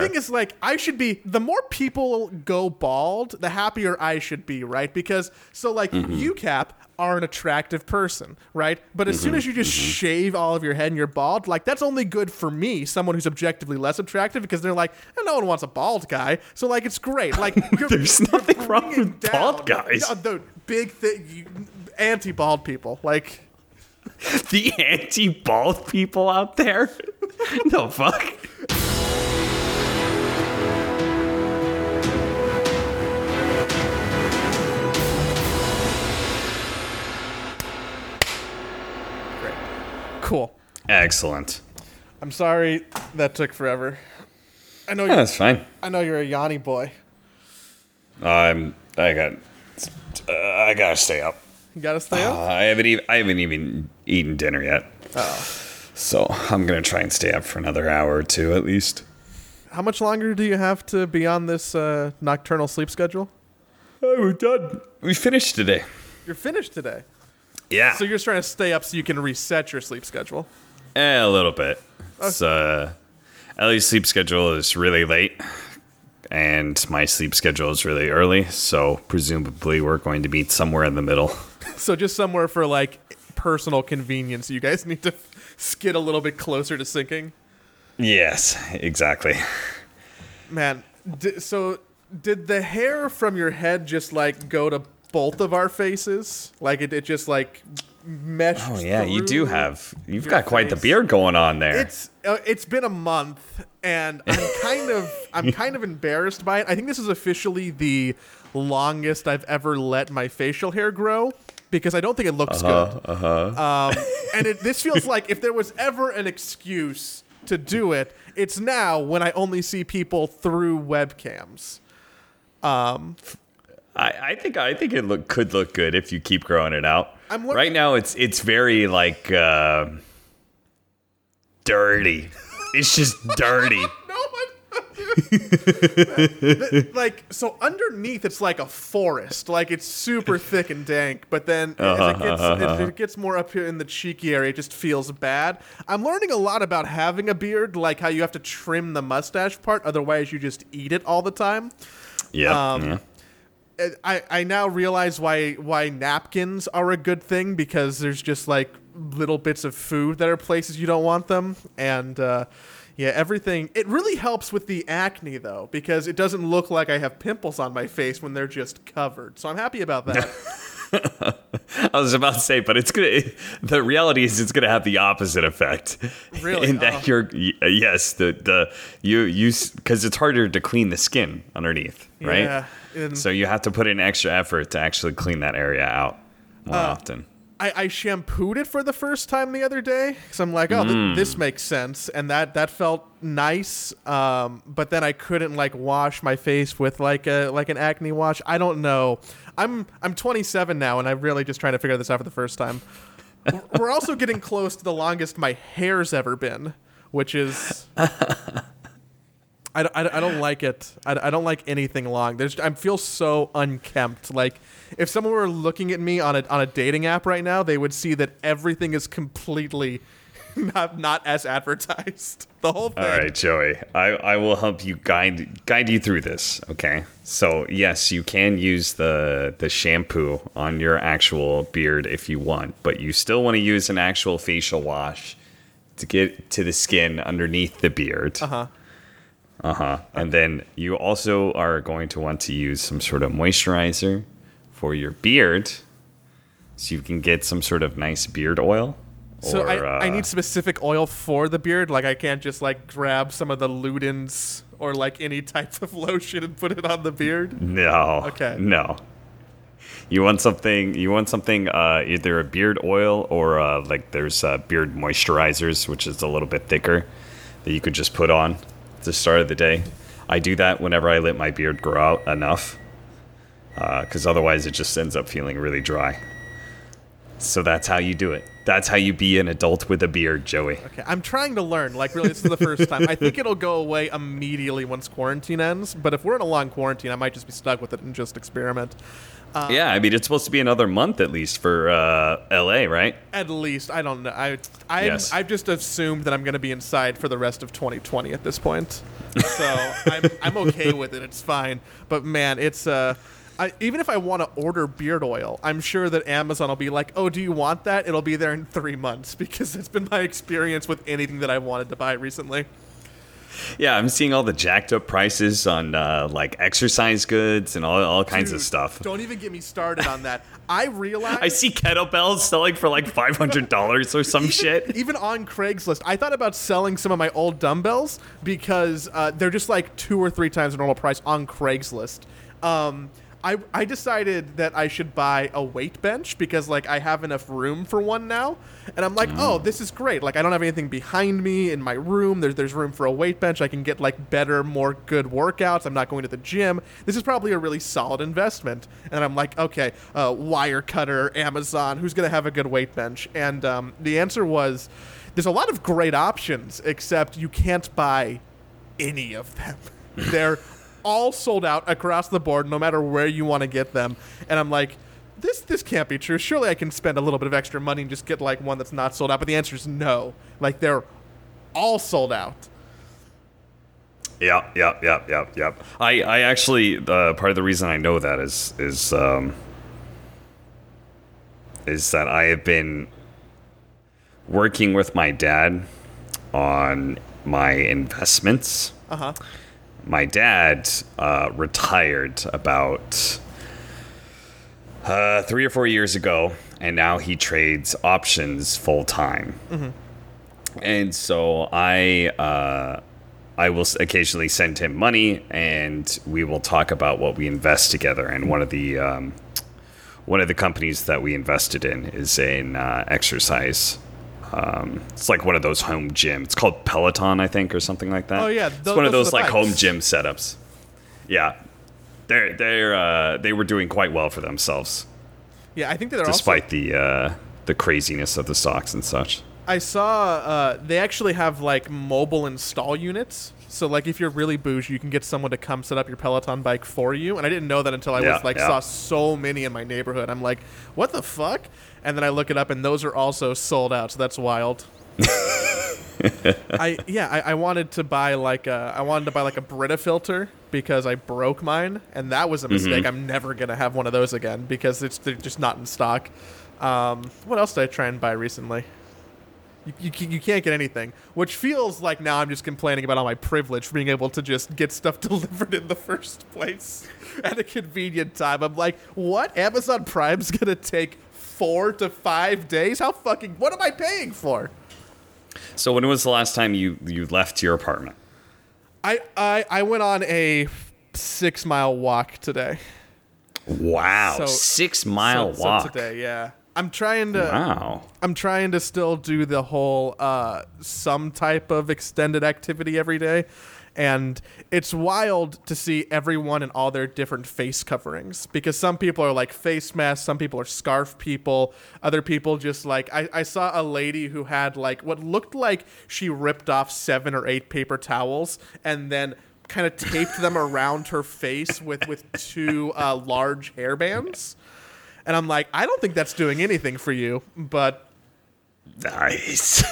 The thing is, like, I should be. The more people go bald, the happier I should be, right? Because so, like, Mm-hmm. you cap are an attractive person, right? But as Mm-hmm. soon as you just shave all of your head and you're bald, like, that's only good for me, someone who's objectively less attractive, because they're like, "Eh, no one wants a bald guy, so like, it's great. Like, There's nothing wrong with bald guys. No, dude, big thing, anti-bald people, like. the anti-bald people out there. no fuck? Cool. Excellent. I'm sorry that took forever. I know Yeah, you that's fine. I know you're a Yanni boy. I'm. I got. Uh, I gotta stay up. You gotta stay Uh, up. I haven't even. I haven't even eaten dinner yet. Oh. So I'm gonna try and stay up for another hour or two at least. How much longer do you have to be on this uh, nocturnal sleep schedule? Oh, we're done. We finished today. You're finished today. Yeah. So you're just trying to stay up so you can reset your sleep schedule. Eh, a little bit. It's, uh, Ellie's sleep schedule is really late, and my sleep schedule is really early. So presumably, we're going to meet somewhere in the middle. So just somewhere for like personal convenience, you guys need to skid a little bit closer to syncing. Yes, exactly. Man, di- so did the hair from your head just like go to both of our faces? Like it, it just like meshed. Oh yeah, you do have. You've got quite the beard going on there. It's uh, it's been a month, and I'm kind of I'm kind of embarrassed by it. I think this is officially the longest I've ever let my facial hair grow because I don't think it looks good. Uh-huh. Um, and it, this feels like if there was ever an excuse to do it, it's now when I only see people through webcams. I, I think I think it look could look good if you keep growing it out. I'm right now, it's it's very like uh, dirty. It's just dirty. Like so underneath it's like a forest like it's super thick and dank but then as it gets, as it gets more up here in the cheeky area it just feels bad i'm learning a lot about having a beard like how you have to trim the mustache part otherwise you just eat it all the time Yeah. Um, yeah. I, I now realize why why napkins are a good thing because there's just like little bits of food that are places you don't want them and uh, yeah everything it really helps with the acne though because it doesn't look like I have pimples on my face when they're just covered so I'm happy about that I was about to say, but it's gonna. The reality is, it's gonna have the opposite effect. Really? in that Oh. you're yes, the the you you because it's harder to clean the skin underneath, right? Yeah, and- so you have to put in extra effort to actually clean that area out more Uh, often. I, I shampooed it for the first time the other day because I'm like, oh, th- this makes sense, and that that felt nice. Um, but then I couldn't like wash my face with like a like an acne wash. I don't know. I'm I'm 27 now, and I'm really just trying to figure this out for the first time. We're also getting close to the longest my hair's ever been, which is. I, don't- I, I don't like it. I, I don't like anything long. There's I feel so unkempt. Like if someone were looking at me on a on a dating app right now, they would see that everything is completely not not as advertised. The whole thing. All right, Joey. I, I will help you guide guide you through this. Okay. So yes, you can use the the shampoo on your actual beard if you want, but you still want to use an actual facial wash to get to the skin underneath the beard. Uh huh. Uh huh. And then you also are going to want to use some sort of moisturizer for your beard, so you can get some sort of nice beard oil. So or, I, I uh, need specific oil for the beard. Like I can't just like grab some of the Ludens or like any type of lotion and put it on the beard. No. Okay. No. You want something? You want something? Uh, either a beard oil or uh, like there's uh, beard moisturizers, which is a little bit thicker that you could just put on the start of the day. I do that whenever I let my beard grow out enough, uh, because otherwise it just ends up feeling really dry. So that's how you do it. That's how you be an adult with a beard, Joey. Okay, I'm trying to learn. Like, really, this is the first time. I think it'll go away immediately once quarantine ends. But if we're in a long quarantine, I might just be stuck with it and just experiment. Yeah, I mean it's supposed to be another month at least for uh, L.A., right? At least, I don't know. I, I, Yes. I've just assumed that I'm going to be inside for the rest of 2020 at this point. so I'm I'm okay with it. It's fine. But man, it's uh. I, even if I want to order beard oil, I'm sure that Amazon will be like, "Oh, do you want that?" It'll be there in three months because it's been my experience with anything that I've wanted to buy recently. Yeah, I'm seeing all the jacked up prices on uh, like exercise goods and all, all kinds Dude, of stuff. Don't even get me started on that. I realize I see kettlebells selling for like five hundred dollars or some even, shit. Even on Craigslist, I thought about selling some of my old dumbbells because uh, they're just like two or three times the normal price on Craigslist. Um, I, I decided that I should buy a weight bench because like I have enough room for one now, and I'm like, oh, this is great. Like I don't have anything behind me in my room. There's there's room for a weight bench. I can get like better, more good workouts. I'm not going to the gym. This is probably a really solid investment. And I'm like, okay, uh, Wirecutter, Amazon, who's gonna have a good weight bench? And um, the answer was, there's a lot of great options, except you can't buy any of them. They're all sold out across the board, no matter where you want to get them. And I'm like, this this can't be true. Surely I can spend a little bit of extra money and just get like one that's not sold out. But the answer is no. Like they're all sold out. Yep, yep, yep, yep, yep. I, I actually uh, part of the reason I know that is is um, is that I have been working with my dad on my investments. Uh huh. My dad uh, retired about uh, three or four years ago, and now he trades options full time. And so I uh, I will occasionally send him money, and we will talk about what we invest together. And one of the um, one of the companies that we invested in is an uh, exercise. Um, it's like one of those home gyms. It's called Peloton, I think, or something like that. Oh, yeah, those, it's one of those are those the like home gym setups. Yeah, they're they're uh, they were doing quite well for themselves, Yeah, I think they're despite also. the uh, the craziness of the socks and such. I saw uh, they actually have like mobile install units. So like if you're really bougie, you can get someone to come set up your Peloton bike for you. And I didn't know that until I Yeah, was like yeah. saw so many in my neighborhood. I'm like, what the fuck? And then I look it up, and those are also sold out. So that's wild. I yeah, I, I wanted to buy like a I wanted to buy like a Brita filter because I broke mine, and that was a mistake. I'm never gonna have one of those again because it's they're just not in stock. Um, what else did I try and buy recently? You, you, you can't get anything, which feels like now I'm just complaining about all my privilege for being able to just get stuff delivered in the first place at a convenient time. I'm like, what? Amazon Prime's gonna take four to five days? How fucking? What am I paying for? So when was the last time you you left your apartment? I, I I went on a six mile walk today. Wow, So- six mile So- so walk. today. Yeah, I'm trying to. Wow. I'm trying to still do the whole uh, some type of extended activity every day. And it's wild to see everyone in all their different face coverings because some people are like face masks, some people are scarf people, other people just like. I, I saw a lady who had like what looked like she ripped off seven or eight paper towels and then kind of taped them around her face with, with two uh, large hairbands. And I'm like, I don't think that's doing anything for you, but Nice.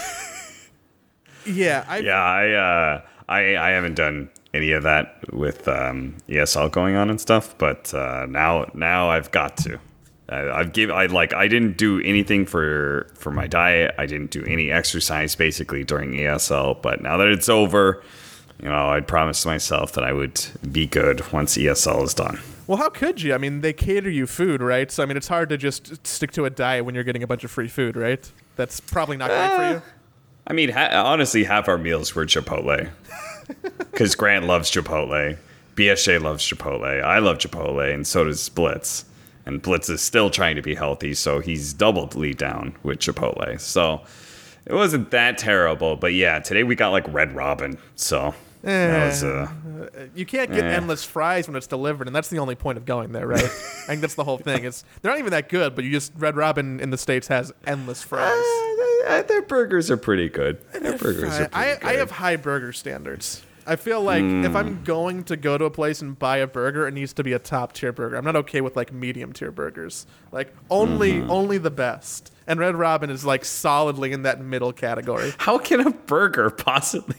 yeah, I yeah, I uh, I I haven't done any of that with um, ESL going on and stuff, but uh, now now I've got to. I, I've give I like I didn't do anything for for my diet. I didn't do any exercise basically during ESL, but now that it's over, you know, I promised myself that I would be good once ESL is done. Well, how could you? I mean, they cater you food, right? So I mean, it's hard to just stick to a diet when you're getting a bunch of free food, right? That's probably not great for eh. you. I mean, ha- honestly, half our meals were Chipotle. Because Grant loves Chipotle, BSJ loves Chipotle, I love Chipotle, and so does Blitz. And Blitz is still trying to be healthy, so he's doubly down with Chipotle. So it wasn't that terrible, but yeah, today we got like Red Robin, so that was uh, You can't get Eh. endless fries when it's delivered, and that's the only point of going there, right? I think that's the whole thing. Is they're not even that good, but you just Red Robin in the states has endless fries. uh, their burgers are pretty good. Their burgers are pretty I, good. I have high burger standards. I feel like if Hmm. I'm going to go to a place and buy a burger, it needs to be a top tier burger. I'm not okay with like medium tier burgers. Like only Mm-hmm. only the best. And Red Robin is like solidly in that middle category. How can a burger possibly?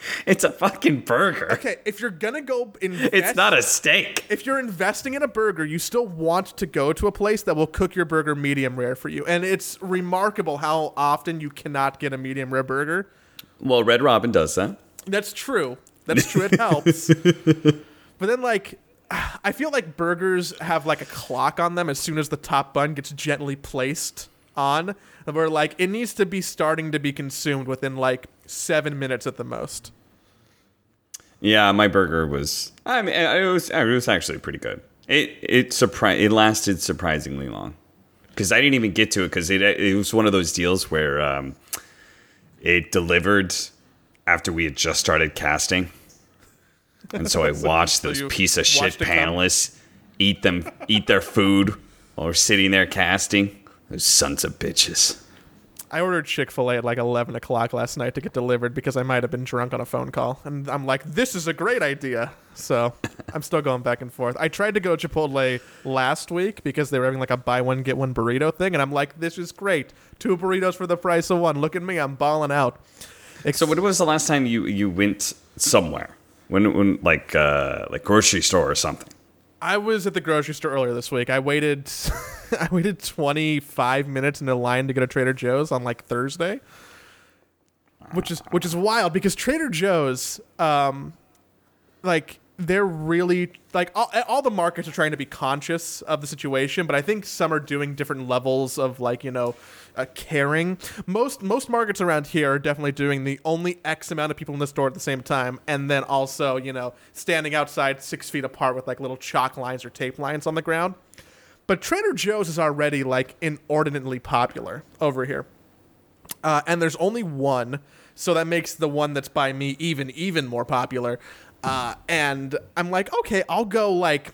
It's a fucking burger. Okay, if you're gonna go invest, It's not a steak. if you're investing in a burger, you still want to go to a place that will cook your burger medium rare for you. And it's remarkable how often you cannot get a medium rare burger. Well, Red Robin does that. That's true. That's true. It helps. but then, like, I feel like burgers have like a clock on them as soon as the top bun gets gently placed on, where like it needs to be starting to be consumed within like seven minutes at the most. Yeah, my burger was. I mean, it was. It was actually pretty good. It it surpri- It lasted surprisingly long because I didn't even get to it because it it was one of those deals where um, it delivered after we had just started casting, and so I watched so those piece of shit watched it come? panelists eat them eat their food while we're sitting there casting. Those sons of bitches. I ordered Chick Fil A at like eleven o'clock last night to get delivered because I might have been drunk on a phone call, and I'm like, this is a great idea. So I'm still going back and forth. I tried to go Chipotle last week because they were having like a buy one get one burrito thing, and I'm like, this is great. Two burritos for the price of one. Look at me, I'm balling out. So when was the last time you you went somewhere? When when like uh, like grocery store or something? I was at the grocery store earlier this week. I waited, I waited 25 minutes in a line to get a Trader Joe's on like Thursday, which is which is wild because Trader Joe's, um, like they're really like all, all the markets are trying to be conscious of the situation, but I think some are doing different levels of like you know, uh, caring. Most most markets around here are definitely doing the only X amount of people in the store at the same time, and then also you know standing outside six feet apart with like little chalk lines or tape lines on the ground. But Trader Joe's is already like inordinately popular over here. Uh, and there's only one, so that makes the one that's by me even even more popular. Uh, and I'm like, okay, I'll go like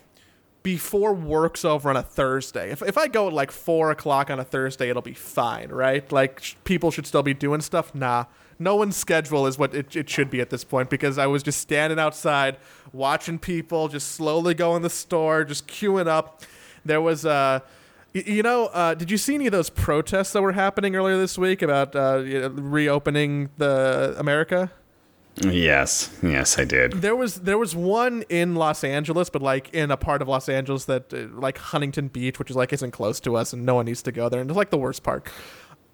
before work's over on a Thursday. If if I go at like four o'clock on a Thursday, it'll be fine, right? Like sh- people should still be doing stuff. Nah, no one's schedule is what it, it should be at this point because I was just standing outside watching people just slowly go in the store, just queuing up. There was uh y- you know, uh, did you see any of those protests that were happening earlier this week about uh, reopening the America? Yes, yes, I did. There was there was one in Los Angeles, but like in a part of Los Angeles that uh, like Huntington Beach, which is like isn't close to us, and no one needs to go there, and it's like the worst park.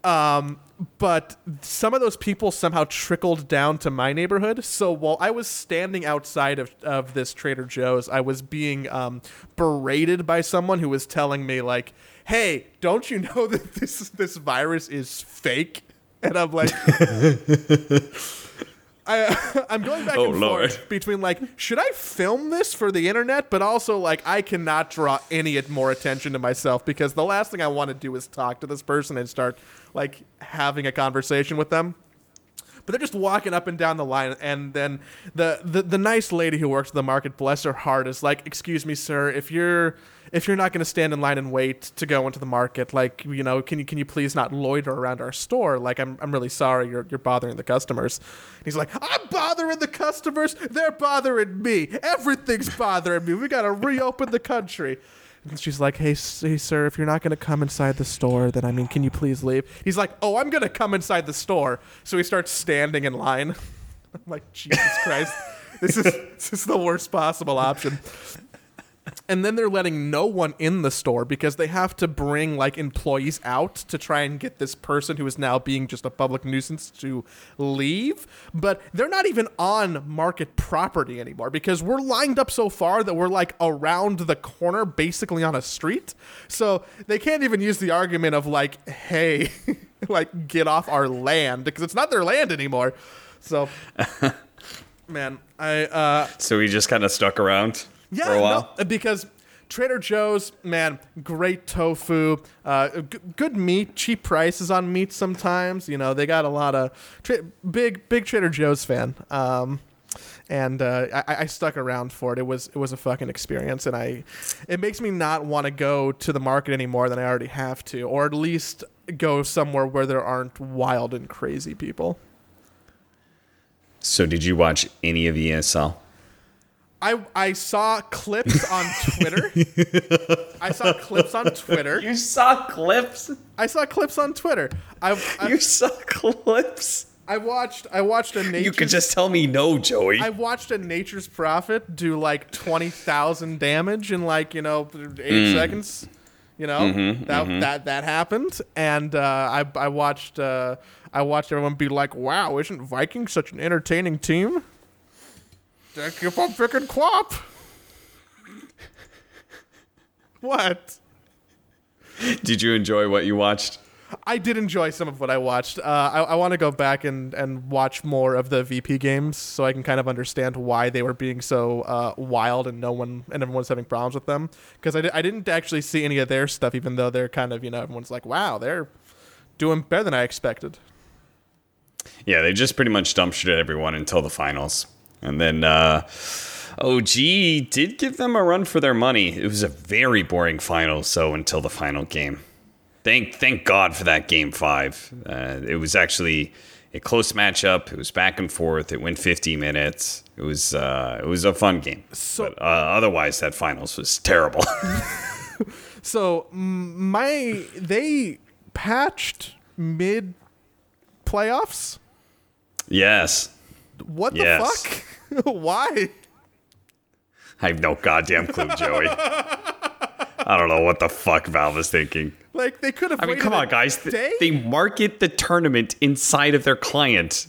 Um, but some of those people somehow trickled down to my neighborhood. So while I was standing outside of, of this Trader Joe's, I was being um, berated by someone who was telling me like, "Hey, don't you know that this this virus is fake?" And I'm like. I, I'm going back Oh, and Lord. forth between like, should I film this for the internet? But also like, I cannot draw any more attention to myself because the last thing I want to do is talk to this person and start like having a conversation with them. But they're just walking up and down the line, and then the, the the nice lady who works at the market, bless her heart, is like, "Excuse me, sir, if you're if you're not going to stand in line and wait to go into the market, like you know, can you can you please not loiter around our store? Like, I'm I'm really sorry, you're you're bothering the customers." And he's like, "I'm bothering the customers. They're bothering me. Everything's bothering me. We got to reopen the country." And she's like, hey, hey, sir, if you're not going to come inside the store, then I mean, can you please leave? He's like, oh, I'm going to come inside the store. So he starts standing in line. I'm like, Jesus Christ, this is this is the worst possible option. And then they're letting no one in the store because they have to bring like employees out to try and get this person who is now being just a public nuisance to leave. But they're not even on market property anymore because we're lined up so far that we're like around the corner, basically on a street. So they can't even use the argument of like, hey, like get off our land because it's not their land anymore. So, man, I uh, So we just kind of stuck around yeah, for a while. no, because Trader Joe's, man, great tofu, uh, g- good meat, cheap prices on meat. Sometimes, you know, they got a lot of tra- big, big Trader Joe's fan. Um, and uh, I, I stuck around for it. It was it was a fucking experience, and I it makes me not want to go to the market anymore than I already have to, or at least go somewhere where there aren't wild and crazy people. So did you watch any of ESL? I I saw clips on Twitter. I saw clips on Twitter. You saw clips. I saw clips on Twitter. I, I, You saw clips. I watched I watched a nature's, You could just tell me no, Joey. I watched a nature's prophet do like twenty thousand damage in like you know eight seconds. You know that that that happened, and uh, I I watched uh, I watched everyone be like, "Wow, isn't Viking such an entertaining team?" They keep on picking Quap. what? Did you enjoy what you watched? I did enjoy some of what I watched. Uh, I, I want to go back and, and watch more of the VP games so I can kind of understand why they were being so uh, wild and no one and everyone's having problems with them. Because I, di- I didn't actually see any of their stuff, even though they're kind of you know everyone's like, wow, they're doing better than I expected. Yeah, they just pretty much dumped shit at everyone until the finals. And then uh, OG did give them a run for their money. It was a very boring final, so until the final game. Thank thank God for that game five. Uh, it was actually a close matchup. It was back and forth. It went 50 minutes. It was uh, it was a fun game. So- but, uh, otherwise, that finals was terrible. So my they patched mid playoffs. yes, What the fuck? Why? I have no goddamn clue, Joey. I don't know what the fuck Valve is thinking. Like they could have. I mean, come on, guys. Th- They market the tournament inside of their client.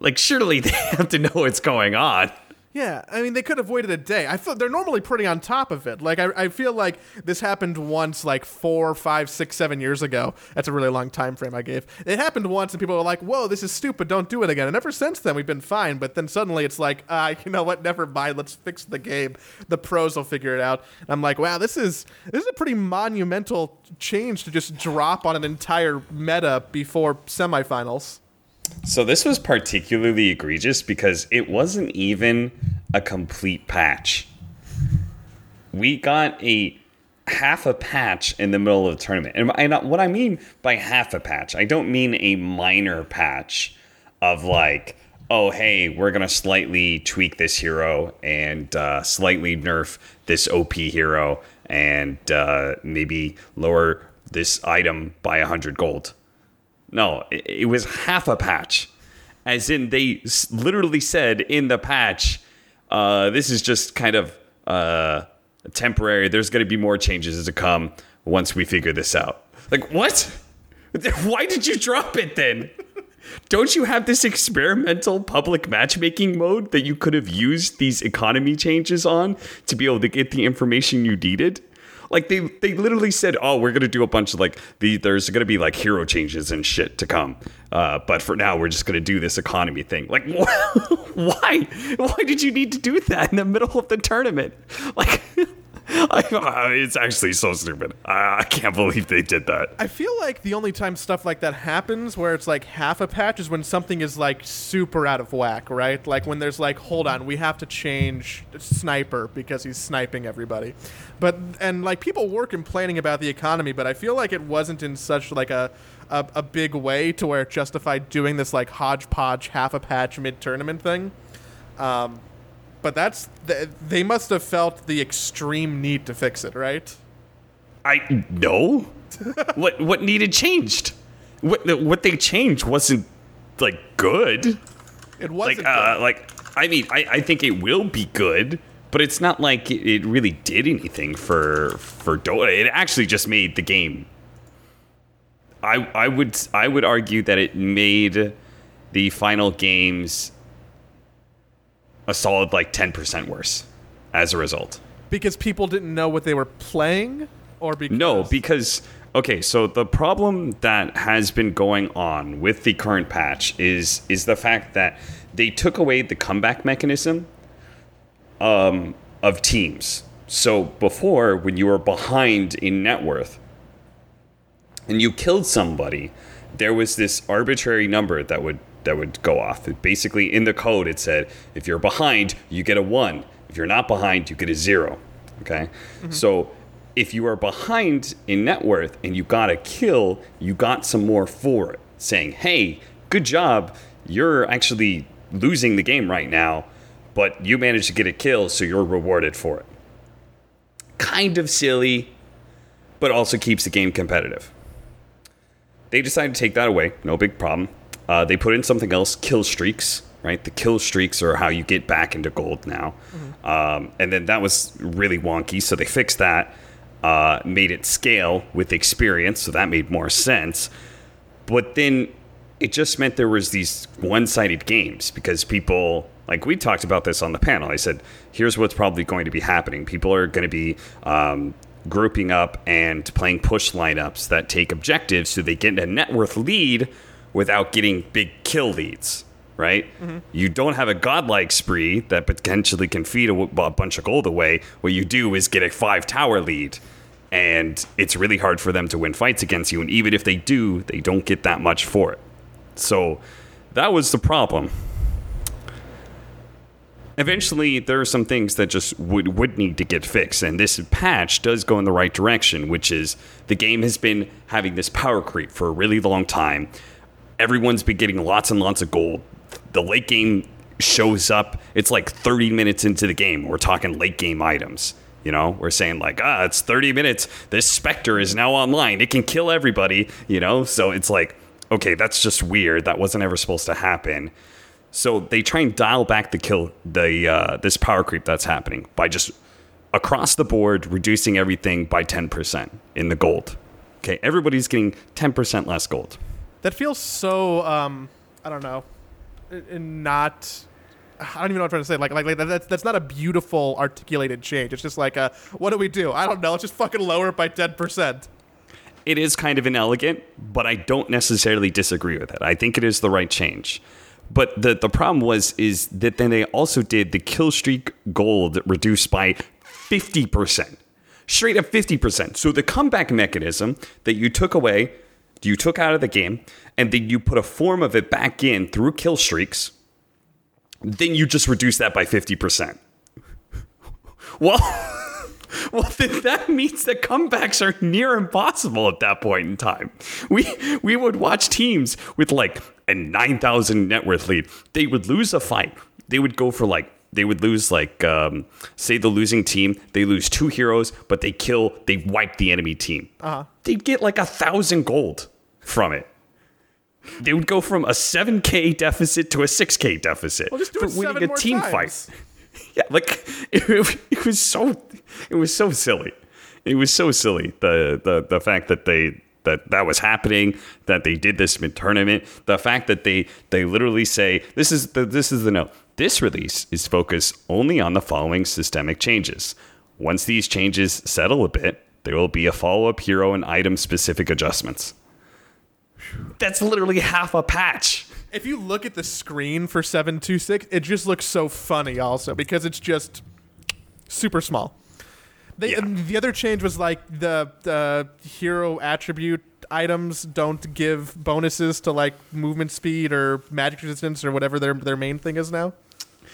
Like, surely they have to know what's going on. Yeah, I mean, they could have waited a day. I feel they're normally pretty on top of it. Like, I, I feel like this happened once, like four, five, six, seven years ago. That's a really long time frame I gave. It happened once, and people were like, "Whoa, this is stupid. Don't do it again." And ever since then, we've been fine. But then suddenly, it's like, uh, you know what? Never mind. Let's fix the game. The pros will figure it out. And I'm like, wow, this is this is a pretty monumental change to just drop on an entire meta before semifinals. So this was particularly egregious because it wasn't even a complete patch. We got a half a patch in the middle of the tournament. And what I mean by half a patch, I don't mean a minor patch of like, oh, hey, we're going to slightly tweak this hero and uh, slightly nerf this OP hero and uh, maybe lower this item by 100 gold. No, it, it was half a patch. As in, they literally said in the patch, uh, this is just kind of uh, temporary. There's going to be more changes to come once we figure this out. Like, what? Why did you drop it then? Don't you have this experimental public matchmaking mode that you could have used these economy changes on to be able to get the information you needed? Like they they literally said, "Oh, we're gonna do a bunch of like the there's gonna be like hero changes and shit to come, uh, but for now we're just gonna do this economy thing." Like, why? Why did you need to do that in the middle of the tournament? Like, I, it's actually so stupid. I, I can't believe they did that. I feel like the only time stuff like that happens where it's like half a patch is when something is like super out of whack, right? Like when there's like, hold on, we have to change sniper because he's sniping everybody. But and like people were complaining about the economy, but I feel like it wasn't in such like a a, a big way to where it justified doing this like hodgepodge half a patch mid tournament thing. Um, but that's th- they must have felt the extreme need to fix it, right? I no. what what needed changed? What what they changed wasn't like good. It wasn't. uh, good. like I mean I, I think it will be good, but it's not like it, it really did anything for for Dota. It actually just made the game. I I would I would argue that it made the final games a solid like ten percent worse as a result. Because people didn't know what they were playing, or because No, because okay, so the problem that has been going on with the current patch is is the fact that they took away the comeback mechanism um, of teams. So before, when you were behind in net worth and you killed somebody, there was this arbitrary number that would that would go off. Basically, in the code, it said if you're behind, you get a one. If you're not behind, you get a zero. Okay, mm-hmm. so if you are behind in net worth and you got a kill, you got some more for it, saying, "Hey, good job. You're actually losing the game right now, but you managed to get a kill, so you're rewarded for it." Kind of silly, but also keeps the game competitive. They decided to take that away. No big problem. Uh, they put in something else, kill streaks. Right, the kill streaks are how you get back into gold now, um, and then that was really wonky. So they fixed that, uh, made it scale with experience, so that made more sense. But then it just meant there was these one-sided games because people like we talked about this on the panel. I said, here's what's probably going to be happening. People are going to be um, grouping up and playing push lineups that take objectives so they get a net worth lead without getting big kill leads. Right? Mm-hmm. You don't have a godlike spree that potentially can feed a bunch of gold away. What you do is get a five tower lead, and it's really hard for them to win fights against you. And even if they do, they don't get that much for it. So that was the problem. Eventually, there are some things that just would, would need to get fixed, and this patch does go in the right direction, which is the game has been having this power creep for a really long time. Everyone's been getting lots and lots of gold. The late game shows up, it's like 30 minutes into the game. We're talking late game items. You know, we're saying like, ah, it's 30 minutes. This Spectre is now online. It can kill everybody, you know? So it's like, okay, that's just weird. That wasn't ever supposed to happen. So they try and dial back the kill, the uh, this power creep that's happening by just across the board reducing everything by 10% in the gold. Okay, everybody's getting 10% less gold. That feels so um I don't know. Not I don't even know what I'm trying to say. Like, like, like that's that's not a beautiful articulated change. It's just like a what do we do? I don't know. Let's just fucking lower it by ten percent. It is kind of inelegant, but I don't necessarily disagree with it. I think it is the right change. But the the problem was is that then they also did the kill streak gold reduced by 50%. Straight up 50%. So the comeback mechanism that you took away, you took out of the game, and then you put a form of it back in through kill streaks, then you just reduce that by 50%. Well, well, then that means that comebacks are near impossible at that point in time. We we would watch teams with like a nine thousand net worth lead. They would lose a fight. They would go for like they would lose like um, say the losing team they lose two heroes, but they kill they wipe the enemy team. Uh-huh. They'd get like a thousand gold from it. They would go from a seven k deficit to a six k deficit Well, for winning a team times. fight. Yeah, like it, it was so it was so silly. It was so silly the the the fact that they that that was happening, that they did this mid tournament, the fact that they they literally say this is the this is the note. This release is focused only on the following systemic changes. Once these changes settle a bit, there will be a follow-up hero and item specific adjustments. That's literally half a patch. If you look at the screen for seven two six, it just looks so funny. Also because it's just super small. They, Yeah. the other change was like the the hero attribute items don't give bonuses to like movement speed or magic resistance or whatever their their main thing is now.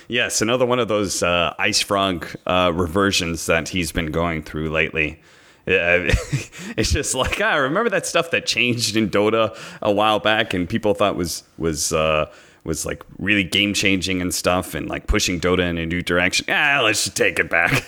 Yes, another one of those uh, IceFrog uh, reversions that he's been going through lately. Yeah, it's just like I remember that stuff that changed in Dota a while back, and people thought was was uh, was like really game changing and stuff, and like pushing Dota in a new direction. Ah, let's just take it back.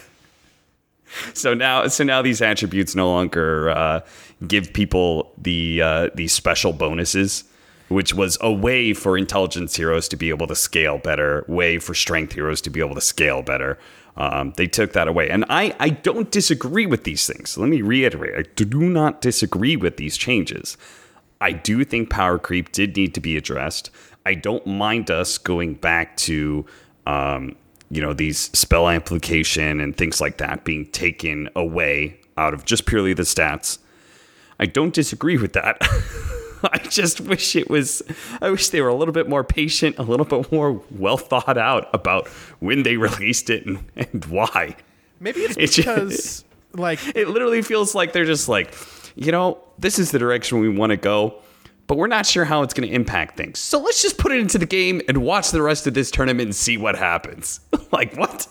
so now, so now these attributes no longer uh, give people the uh, these special bonuses, which was a way for intelligence heroes to be able to scale better, way for strength heroes to be able to scale better. Um, they took that away, and I I don't disagree with these things. Let me reiterate: I do not disagree with these changes. I do think power creep did need to be addressed. I don't mind us going back to, um, you know, these spell amplification and things like that being taken away out of just purely the stats. I don't disagree with that. I just wish it was, I wish they were a little bit more patient, a little bit more well thought out about when they released it and, and why. Maybe it's because like It literally feels like they're just like, you know, this is the direction we want to go, but we're not sure how it's going to impact things. So let's just put it into the game and watch the rest of this tournament and see what happens. like, what?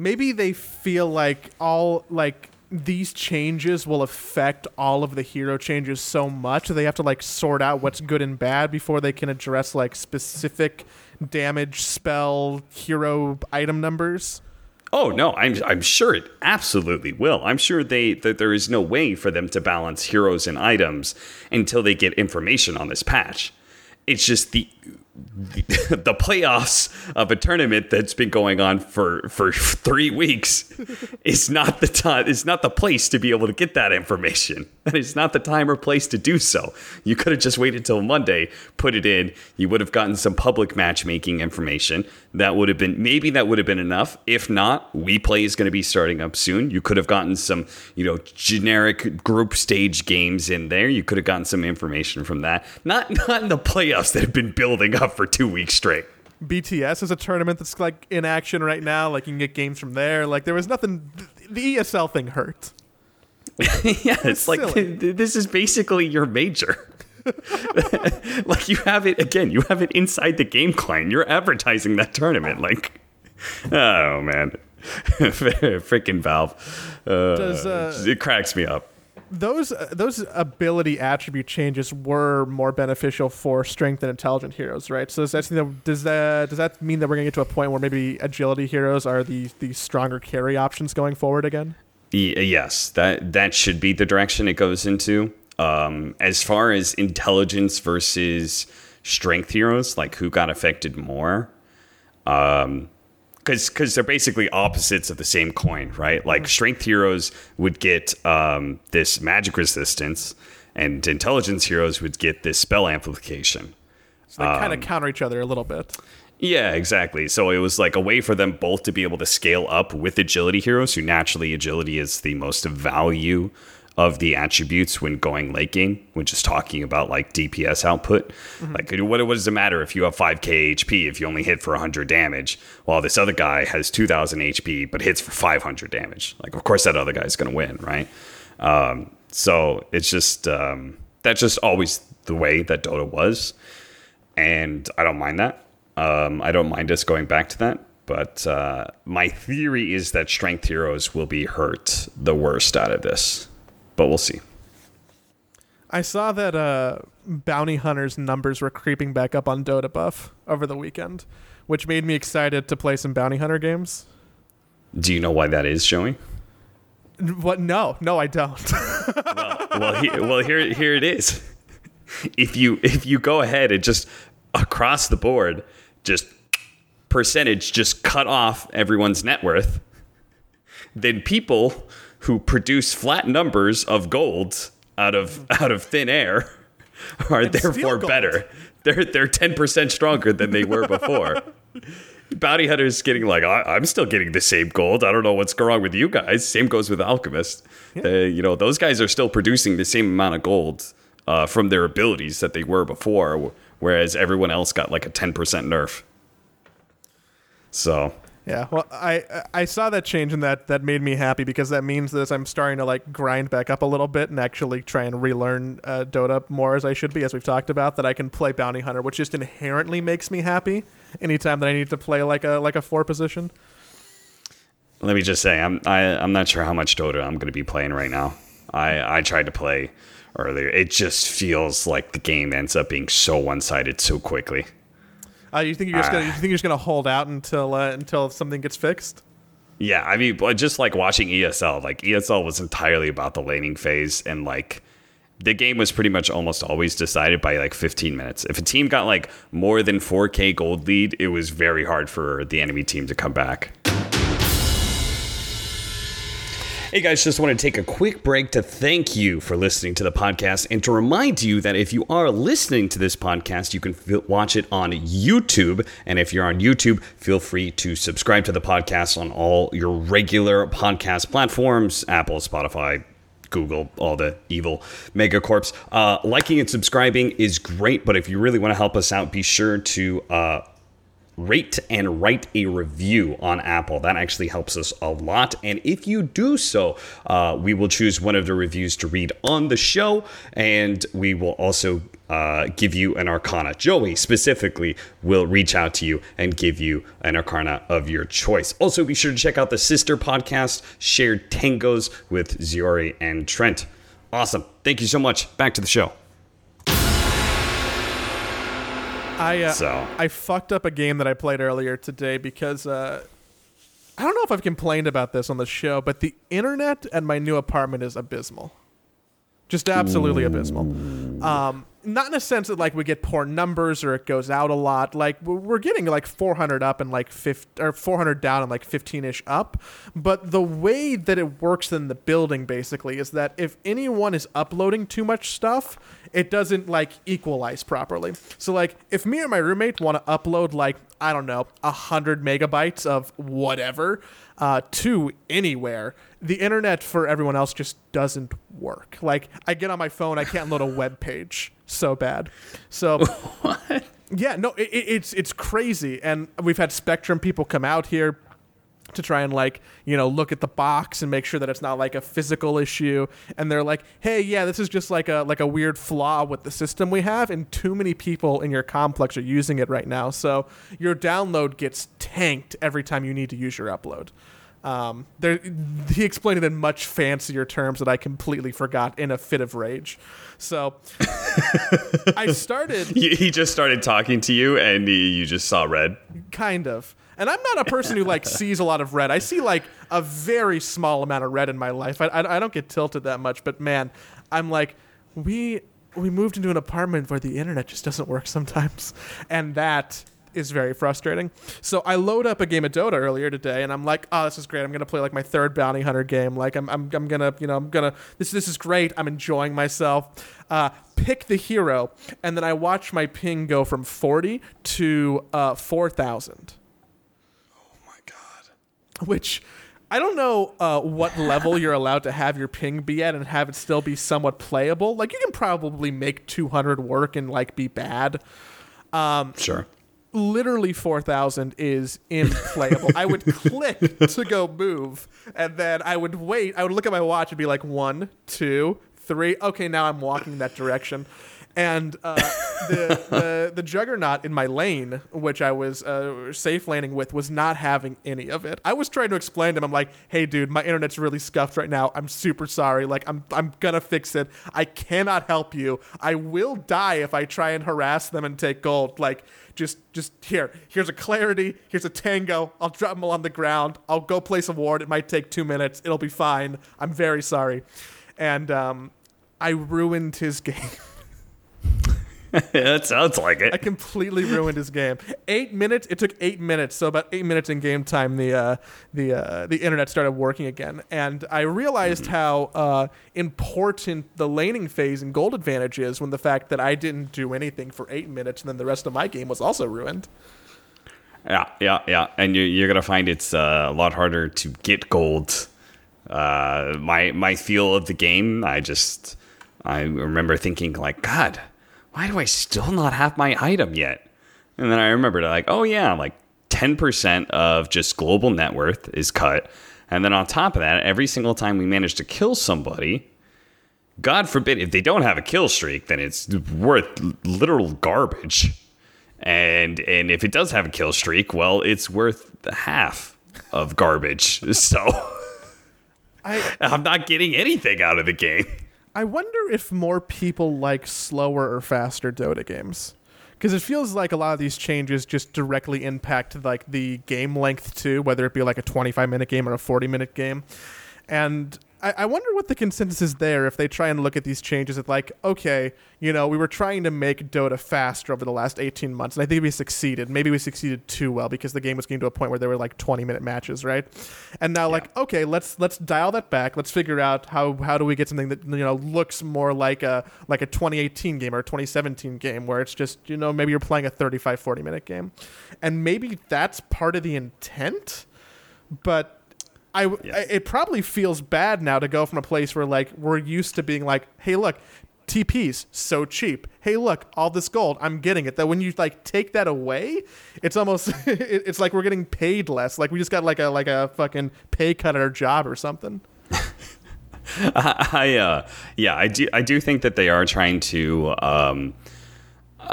maybe they feel like all like these changes will affect all of the hero changes so much they have to like sort out what's good and bad before they can address like specific damage spell hero item numbers Oh no, I'm I'm sure it absolutely will. I'm sure they that there is no way for them to balance heroes and items until they get information on this patch. It's just the the, playoffs of a tournament that's been going on for for three weeks is not the time. It's not the place to be able to get that information. And it's not the time or place to do so. You could have just waited till Monday, put it in. You would have gotten some public matchmaking information. That would have been maybe that would have been enough. If not, WePlay is going to be starting up soon. You could have gotten some, you know, generic group stage games in there. You could have gotten some information from that. Not not in the playoffs that have been building up for two weeks straight. BTS is a tournament that's like in action right now. Like you can get games from there. Like there was nothing. The ESL thing hurt. yeah, it's like silly. this is basically your major. like you have it again. You have it inside the game client. You're advertising that tournament. Like, oh man, freaking Valve. Uh, Does, uh, it cracks me up. Those uh, those ability attribute changes were more beneficial for strength and intelligent heroes, right? So does that mean that, does that does that mean that we're going to get to a point where maybe agility heroes are the the stronger carry options going forward again? Yes, that that should be the direction it goes into. Um, as far as intelligence versus strength heroes, like who got affected more, um, because because they're basically opposites of the same coin, right? Like strength heroes would get um, this magic resistance, and intelligence heroes would get this spell amplification. So they kind Um, of counter each other a little bit. Yeah, exactly. So it was like a way for them both to be able to scale up with agility heroes, who naturally agility is the most value of the attributes when going late game, when just talking about like DPS output. Like, what, what does it matter if you have 5k HP if you only hit for 100 damage, while this other guy has 2000 HP but hits for 500 damage? Like, of course, that other guy's going to win, right? Um, so it's just, um, that's just always the way that Dota was and I don't mind that. Um, I don't mind us going back to that. But uh, my theory is that strength heroes will be hurt the worst out of this. But we'll see. I saw that uh, bounty hunters numbers were creeping back up on Dotabuff over the weekend, which made me excited to play some bounty hunter games. Do you know why that is, Joey? What? No, no, I don't. well, he, well, here, here it is. If you if you go ahead and just across the board, just percentage, just cut off everyone's net worth, then people who produce flat numbers of gold out of out of thin air are steal therefore better. They're they're ten percent stronger than they were before. Bounty hunters getting like I, I'm still getting the same gold. I don't know what's going wrong with you guys. Same goes with alchemist. They- you know those guys are still producing the same amount of gold uh, from their abilities that they were before, whereas everyone else got like a ten percent nerf. So yeah, well, I I saw that change and that that made me happy because that means that I'm starting to like grind back up a little bit and actually try and relearn uh, Dota more as I should be, as we've talked about. That I can play bounty hunter, which just inherently makes me happy anytime that I need to play like a like a four position. let me just say I'm I, I'm not sure how much Dota I'm going to be playing right now. I I tried to play earlier. It just feels like the game ends up being so one sided so quickly. Uh, you think you're just gonna you think you're just gonna hold out until uh, until something gets fixed? Yeah, I mean, just like watching ESL, like ESL was entirely about the laning phase, and like the game was pretty much almost always decided by like 15 minutes. If a team got like more than 4K gold lead, it was very hard for the enemy team to come back. Hey guys, just want to take a quick break to thank you for listening to the podcast and to remind you that if you are listening to this podcast, you can f- watch it on YouTube. And if you're on YouTube, feel free to subscribe to the podcast on all your regular podcast platforms Apple, Spotify, Google, all the evil megacorps. Uh, liking and subscribing is great, but if you really want to help us out, be sure to uh, rate and write a review on Apple. That actually helps us a lot. And if you do so, uh, we will choose one of the reviews to read on the show, and we will also uh, give you an arcana. Joey specifically will reach out to you and give you an arcana of your choice. Also, be sure to check out the sister podcast, Shared Tangos with Ziori and Trent. Awesome. Thank you so much. Back to the show. I uh, So- I fucked up a game that I played earlier today because uh, I don't know if I've complained about this on the show, but the internet at my new apartment is abysmal. Just absolutely abysmal. Um, not in a sense that like we get poor numbers or it goes out a lot. Like we're getting like 400 up and like 50 or 400 down and like 15ish up. But the way that it works in the building basically is that if anyone is uploading too much stuff, it doesn't like equalize properly. So like if me and my roommate want to upload like I don't know a hundred megabytes of whatever uh, to anywhere, the internet for everyone else just doesn't work. Like I get on my phone, I can't load a web page. So bad. So yeah, no, it- it's it's crazy, and we've had Spectrum people come out here to try and like you know look at the box and make sure that it's not like a physical issue and they're like hey yeah this is just like a like a weird flaw with the system we have and too many people in your complex are using it right now so your download gets tanked every time you need to use your upload um, there, he explained it in much fancier terms that I completely forgot in a fit of rage. So I started He just started talking to you, and he, you just saw red. kind of. And I'm not a person who like sees a lot of red. I see like a very small amount of red in my life. I, I, I don't get tilted that much, but man, I'm like, we we moved into an apartment where the internet just doesn't work sometimes, and that is very frustrating. So I load up a game of Dota earlier today, and I'm like, oh, this is great. I'm gonna play like my third bounty hunter game. Like I'm I'm, I'm gonna you know I'm gonna this this is great. I'm enjoying myself. Uh, pick the hero, and then I watch my ping go from 40 to uh, 4,000 my god. which I don't know uh, what level you're allowed to have your ping be at and have it still be somewhat playable. Like you can probably make 200 work and like be bad. Um, Sure. Literally 4000 is implayable. I would click to go move, and then I would wait. I would look at my watch and be like one, two, three. Okay, now I'm walking that direction. And uh, the, the the juggernaut in my lane, which I was uh, safe landing with, was not having any of it. I was trying to explain to him, I'm like, "Hey, dude, my internet's really scuffed right now. I'm super sorry. Like, I'm I'm gonna fix it. I cannot help you. I will die if I try and harass them and take gold. Like, just just here. Here's a clarity. Here's a tango. I'll drop them on the ground. I'll go place a ward. It might take two minutes. It'll be fine. I'm very sorry." And um, I ruined his game. yeah, it sounds like it. I completely ruined his game. Eight minutes. It took eight minutes. So about eight minutes in game time, the uh, the uh, the internet started working again, and I realized how uh, important the laning phase and gold advantage is when the fact that I didn't do anything for eight minutes, and then the rest of my game was also ruined. Yeah, yeah, yeah. And you, you're gonna find it's uh, a lot harder to get gold. Uh, my my feel of the game, I just I remember thinking like, God, why do I still not have my item yet? And then I remembered like, oh yeah, like ten percent of just global net worth is cut, and then on top of that, every single time we manage to kill somebody, God forbid if they don't have a kill streak, then it's worth literal garbage. And and if it does have a kill streak, well, it's worth half of garbage. So I I'm not getting anything out of the game. I wonder if more people like slower or faster Dota games. Because it feels like a lot of these changes just directly impact like the game length too, whether it be like a 25 minute game or a 40 minute game. And I, I wonder what the consensus is there if they try and look at these changes at like, okay, you know, we were trying to make Dota faster over the last 18 months, and I think we succeeded. Maybe we succeeded too well because the game was getting to a point where there were like 20 minute matches, right? And now like, okay, let's let's dial that back. Let's figure out how how do we get something that you know looks more like a like a 2018 game or a 2017 game where it's just you know maybe you're playing a 35 40 minute game, and maybe that's part of the intent, but I, Yes. I- it probably feels bad now to go from a place where like we're used to being like, hey, look, TP's so cheap. Hey, look, all this gold, I'm getting it. That when you like take that away, it's almost it- it's like we're getting paid less. Like we just got like a like a fucking pay cut at our job or something. I uh yeah, I do I do think that they are trying to um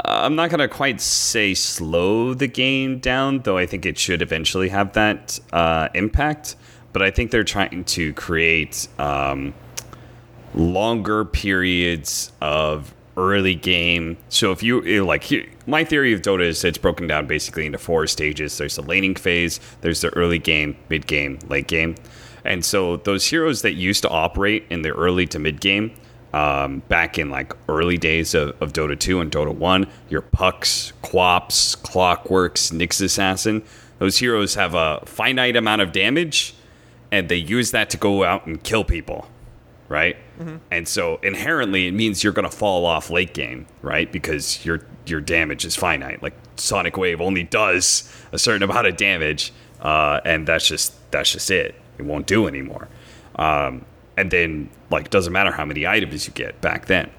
I'm not gonna quite say slow the game down, though I think it should eventually have that uh, impact. But I think they're trying to create um, longer periods of early game. So if you like, my theory of Dota is it's broken down basically into four stages. There's the laning phase, there's the early game, mid game, late game, and so those heroes that used to operate in the early to mid game um, back in like early days of, of Dota 2 and Dota 1, your Pucks, QoPs, Clockworks, Nyx Assassin, those heroes have a finite amount of damage and they use that to go out and kill people, right? Mm-hmm. And so inherently it means you're going to fall off late game, right? Because your your damage is finite. Like Sonic Wave only does a certain amount of damage, uh, and that's just that's just it. It won't do anymore. Um, and then like doesn't matter how many items you get back then.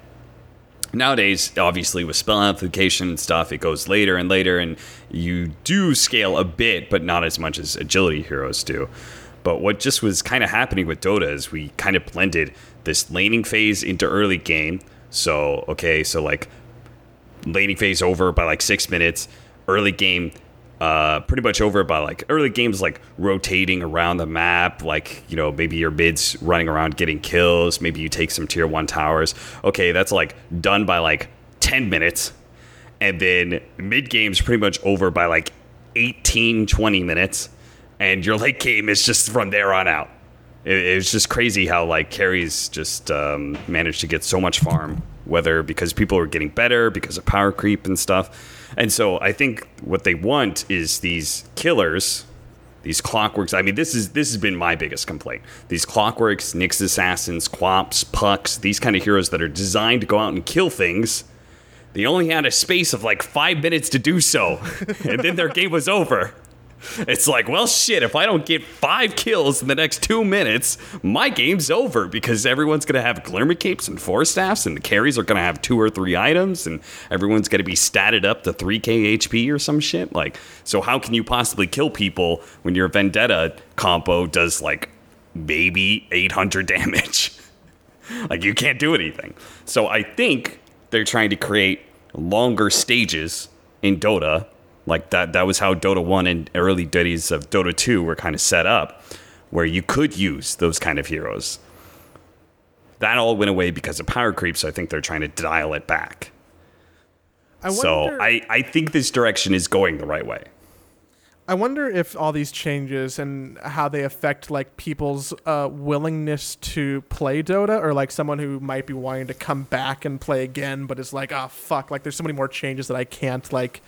Nowadays, obviously with spell application and stuff, it goes later and later, and you do scale a bit, but not as much as agility heroes do. But what just was kind of happening with Dota is we kind of blended this laning phase into early game. So okay, so like laning phase over by like six minutes, early game uh, pretty much over by like early games, like rotating around the map. Like, you know, maybe your mid's running around getting kills. Maybe you take some tier one towers. Okay, that's like done by like 10 minutes. And then mid game's pretty much over by like 18, 20 minutes. And your late game is just from there on out. It, it was just crazy how like carries just um, managed to get so much farm, whether because people are getting better, because of power creep and stuff and so I think what they want is these killers, these clockworks. I mean, this is this has been my biggest complaint. These clockworks, Nyx assassins, QoPs, pucks, these kind of heroes that are designed to go out and kill things. They only had a space of like five minutes to do so, and then their game was over. It's like, well, shit, if I don't get five kills in the next two minutes, my game's over because everyone's going to have Glimmer Capes and Force Staffs, and the carries are going to have two or three items, and everyone's going to be statted up to 3k HP or some shit. Like, so how can you possibly kill people when your Vendetta combo does like maybe 800 damage? like, you can't do anything. So I think they're trying to create longer stages in Dota like that that was how Dota 1 and early days of Dota 2 were kind of set up where you could use those kind of heroes. That all went away because of power creep, so I think they're trying to dial it back. I so I, I think this direction is going the right way. I wonder if all these changes and how they affect like people's uh, willingness to play Dota, or like someone who might be wanting to come back and play again, but is like, oh fuck, like there's so many more changes that I can't like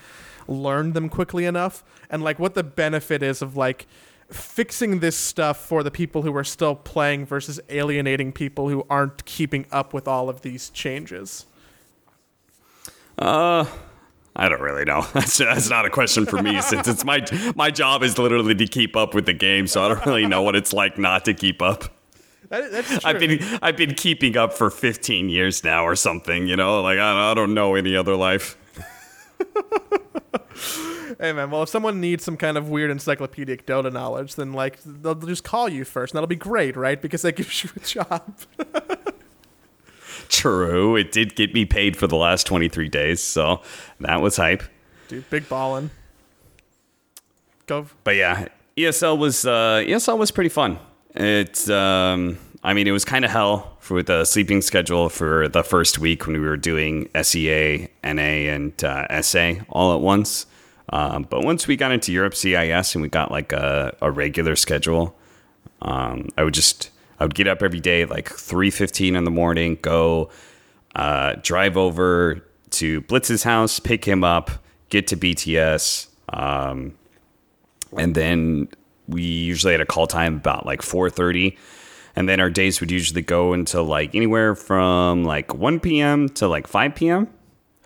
learn them quickly enough and like what the benefit is of like fixing this stuff for the people who are still playing versus alienating people who aren't keeping up with all of these changes? Uh I don't really know. That's, that's not a question for me since it's my my job is literally to keep up with the game, so I don't really know what it's like not to keep up. That, that's true. I've been I've been keeping up for 15 years now or something, you know? Like I, I don't know any other life. hey man, well if someone needs some kind of weird encyclopedic Dota knowledge, then like they'll just call you first, and that'll be great, right? Because that gives you a job. True, it did get me paid for the last twenty three days, so that was hype. Dude, big ballin'. Go. But yeah, ESL was uh, ESL was pretty fun. It's um, I mean, it was kind of hell for the sleeping schedule for the first week when we were doing SEA, NA, and uh, SA all at once. Um, but once we got into Europe CIS and we got like a, a regular schedule, um, I would just I would get up every day like three fifteen in the morning, go uh, drive over to Blitz's house, pick him up, get to BTS, um, and then we usually had a call time about like four thirty and then our days would usually go until like anywhere from like 1 p.m. to like 5 p.m.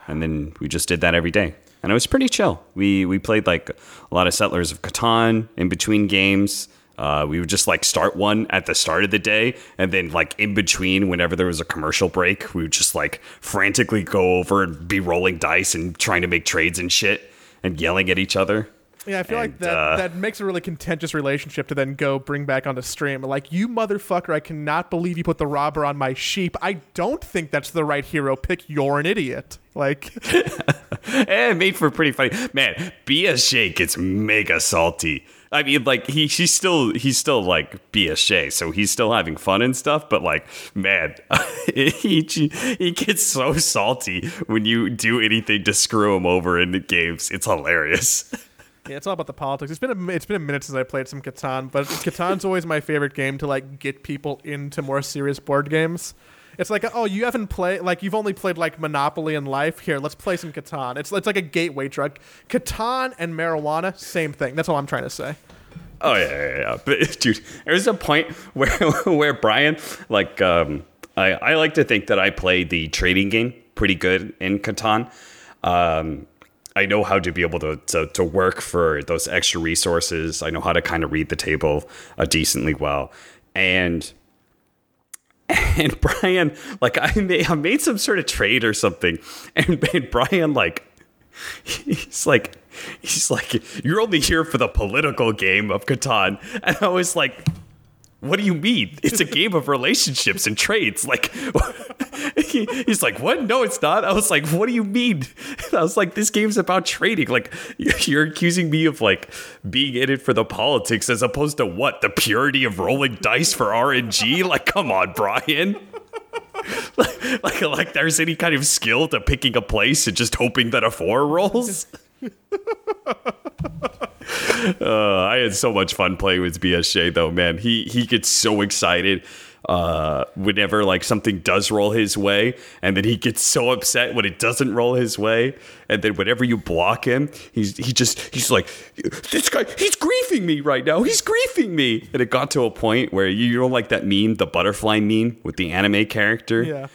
And then we just did that every day. And it was pretty chill. We we played like a lot of Settlers of Catan in between games. Uh, we would just like start one at the start of the day, and then like in between, whenever there was a commercial break, we would just like frantically go over and be rolling dice and trying to make trades and shit and yelling at each other. Yeah, I feel and, like that uh, that makes a really contentious relationship to then go bring back onto stream. Like, you motherfucker, I cannot believe you put the robber on my sheep. I don't think that's the right hero pick. You're an idiot. Like, it made for pretty funny. Man, BSJ gets mega salty. I mean, like he he's still he's still like BSJ, so he's still having fun and stuff. But like, man, he he gets so salty when you do anything to screw him over in the games. It's hilarious. Yeah, it's all about the politics. It's been a it's been a minute since I played some Catan, but Catan's always my favorite game to like get people into more serious board games. It's like, oh, you haven't played like you've only played like Monopoly in life. Here, let's play some Catan. It's it's like a gateway drug. Catan and marijuana, same thing. That's all I'm trying to say. Oh yeah, yeah, yeah. But dude, there's a point where where Brian, like, um, I I like to think that I play the trading game pretty good in Catan. Um, I know how to be able to, to, to work for those extra resources. I know how to kind of read the table uh, decently well, and and Brian, like I made, I made some sort of trade or something, and, and Brian like he's like he's like you're only here for the political game of Catan, and I was like what do you mean? It's a game of relationships and trades. Like, he, he's like, what? No, it's not. I was like, what do you mean? I was like, this game's about trading. Like, you're accusing me of like being in it for the politics as opposed to what? The purity of rolling dice for RNG? Like, come on, Brian. like, like, like, there's any kind of skill to picking a place and just hoping that a four rolls. Uh, I had so much fun playing with BSJ though, man. He he gets so excited uh, whenever like something does roll his way, and then he gets so upset when it doesn't roll his way, and then whenever you block him, he's he just he's like, this guy he's griefing me right now. He's griefing me, and it got to a point where you you know like that meme, the butterfly meme with the anime character. Yeah.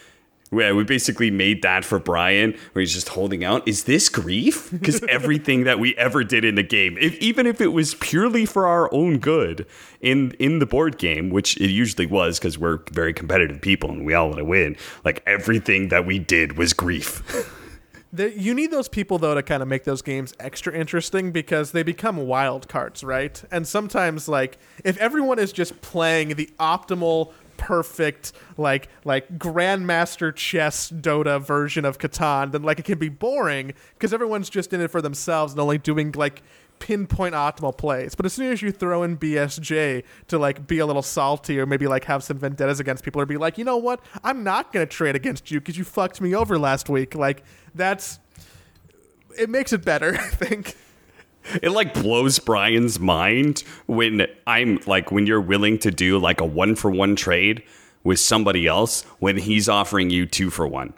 Yeah, we basically made that for Brian, where he's just holding out. Is this grief? Because everything that we ever did in the game, if, even if it was purely for our own good in in the board game, which it usually was, because we're very competitive people and we all want to win, like everything that we did was grief. The, you need those people though to kind of make those games extra interesting because they become wild cards, right? And sometimes, like, if everyone is just playing the optimal perfect like like grandmaster chess dota version of catan then like it can be boring because everyone's just in it for themselves and only doing like pinpoint optimal plays. But as soon as you throw in bsj to like be a little salty or maybe like have some vendettas against people or be like you know what? I'm not gonna trade against you because you fucked me over last week. Like that's it makes it better i think it like blows Brian's mind when I'm like when you're willing to do like a one for one trade with somebody else when he's offering you two for one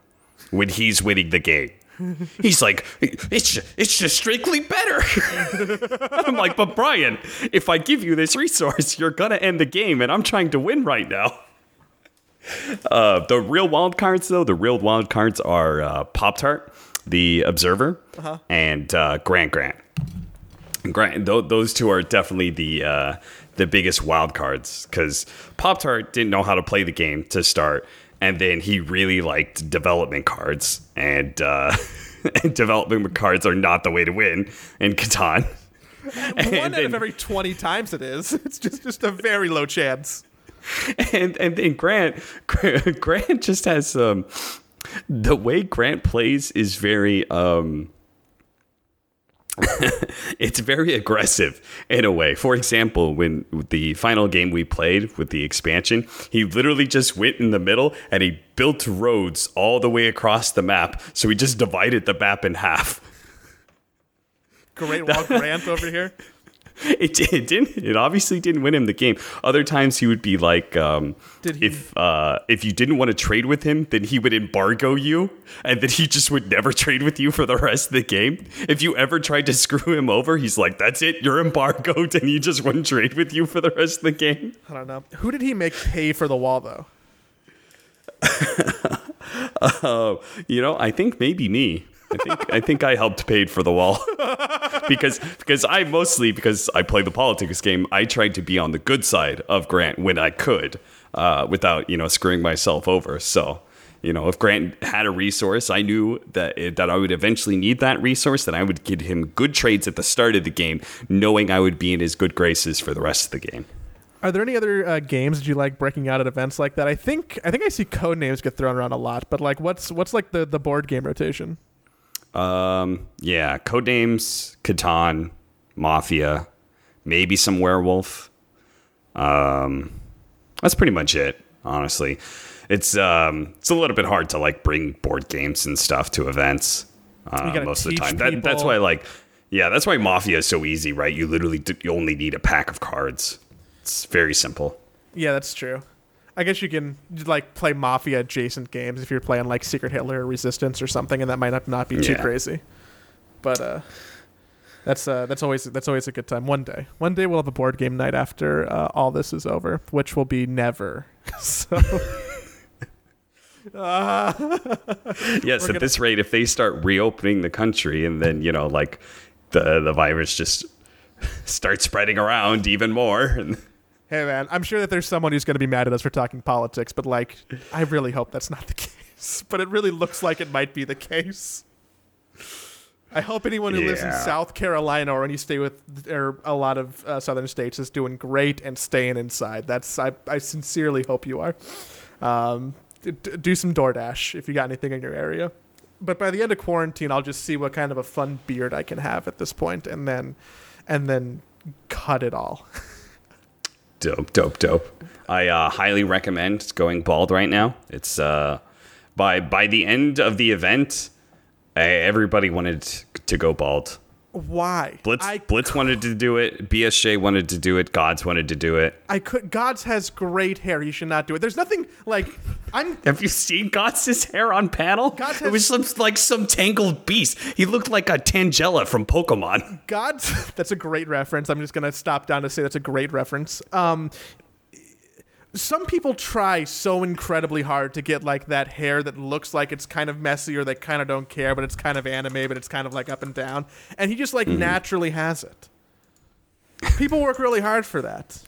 when he's winning the game. He's like, it's it's just strictly better. I'm like, but Brian, if I give you this resource, you're gonna end the game, and I'm trying to win right now. Uh, the real wild cards, though, the real wild cards are uh, Pop Tart, the Observer, uh-huh. and uh, Grant Grant. Grant, th- those two are definitely the uh, the biggest wild cards because Pop Tart didn't know how to play the game to start, and then he really liked development cards, and, uh, and development cards are not the way to win in Catan. One and out then, of every twenty times it is. It's just just a very low chance. And and then Grant Grant just has um the way Grant plays is very um it's very aggressive in a way. For example, when the final game we played with the expansion, he literally just went in the middle and he built roads all the way across the map. So he just divided the map in half. Great Wall Grant over here. it, it didn't. It obviously didn't win him the game. Other times he would be like, um, if uh, if you didn't want to trade with him, then he would embargo you, and then he just would never trade with you for the rest of the game. If you ever tried to screw him over, he's like, "That's it, you're embargoed," and he just wouldn't trade with you for the rest of the game. I don't know. Who did he make pay for the wall though? uh, you know, I think maybe me. I think I think I helped paid for the wall because because I mostly because I play the politics game. I tried to be on the good side of Grant when I could, uh, without you know screwing myself over. So you know, if Grant had a resource, I knew that that I would eventually need that resource. That I would give him good trades at the start of the game, knowing I would be in his good graces for the rest of the game. Are there any other uh, games that you like breaking out at events like that? I think I think I see Codenames get thrown around a lot, but like, what's what's like the the board game rotation? Um, yeah, Codenames, Catan, Mafia, maybe some Werewolf. Um, that's pretty much it, honestly. It's um, it's a little bit hard to like bring board games and stuff to events uh, most of the time. That, that's why like yeah, that's why Mafia is so easy, right? You literally you only need a pack of cards. It's very simple. Yeah, that's true. I guess you can like play mafia adjacent games if you're playing like Secret Hitler or Resistance or something, and that might not, not be too Yeah. crazy. But uh, that's uh, that's always that's always a good time. One day, one day we'll have a board game night after uh, all this is over, which will be never. so Yes, at this rate, if they start reopening the country and then you know, like the the virus just starts spreading around even more, and hey man, I'm sure that there's someone who's going to be mad at us for talking politics, but like, I really hope that's not the case. But it really looks like it might be the case. I hope anyone who lives in South Carolina or any state with or a lot of uh, southern states is doing great and staying inside. That's I, I sincerely hope you are. Um, d- do some DoorDash if you got anything in your area. But by the end of quarantine, I'll just see what kind of a fun beard I can have at this point, and then and then cut it all. dope, dope, dope. I uh, highly recommend going bald right now. It's uh, by by the end of the event, eh, everybody wanted to go bald. Why? Blitz I Blitz wanted to do it. BSJ wanted to do it. Gods wanted to do it. I could. Gods has great hair. You should not do it. There's nothing like. I'm. Have you seen Gods' hair on panel? Gods has, it was some, like some tangled beast. He looked like a Tangela from Pokemon. Gods. That's a great reference. I'm just gonna stop down to say that's a great reference. Um, some people try so incredibly hard to get like that hair that looks like it's kind of messy or they kind of don't care, but it's kind of anime, but it's kind of like up and down, and he just like mm-hmm. naturally has it. People work really hard for that.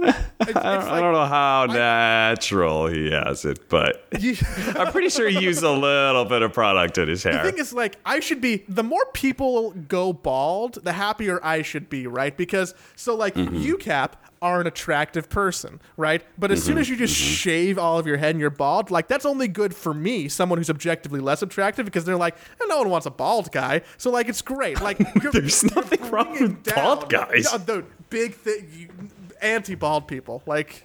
It's, it's I like- don't know how natural he has it, but you- I'm pretty sure he used a little bit of product in his hair. The thing is, like, I should be. The more people go bald, the happier I should be, right? Because so, like, you Cap are an attractive person, right? But as soon as you just shave all of your head and you're bald, like, that's only good for me, someone who's objectively less attractive, because they're like, "Eh, no one wants a bald guy, so like, it's great. Like, There's nothing wrong with bald down- guys. No, dude, big thing, anti-bald people, like.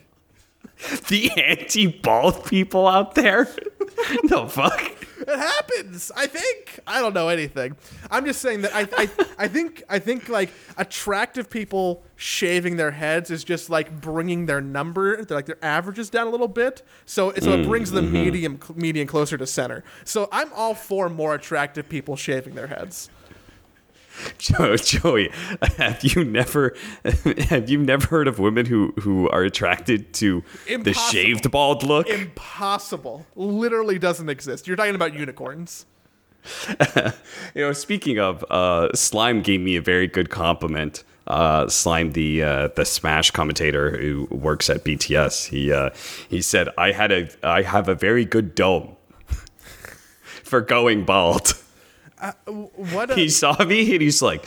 the anti-bald people out there. no fuck? It happens. I think. I don't know anything. I'm just saying that I, I, I think I think like attractive people shaving their heads is just like bringing their number, their, like their averages down a little bit. So so it brings the mm-hmm. medium median closer to center. So I'm all for more attractive people shaving their heads. Joe, Joey, have you never have you never heard of women who who are attracted to the shaved bald look? Impossible. Literally doesn't exist. You're talking about unicorns. You know, speaking of, uh, Slime gave me a very good compliment. Uh, Slime, the uh, the Smash commentator who works at BTS, he uh, he said, "I had a I have a very good dome for going bald." What a, he saw me and he's like,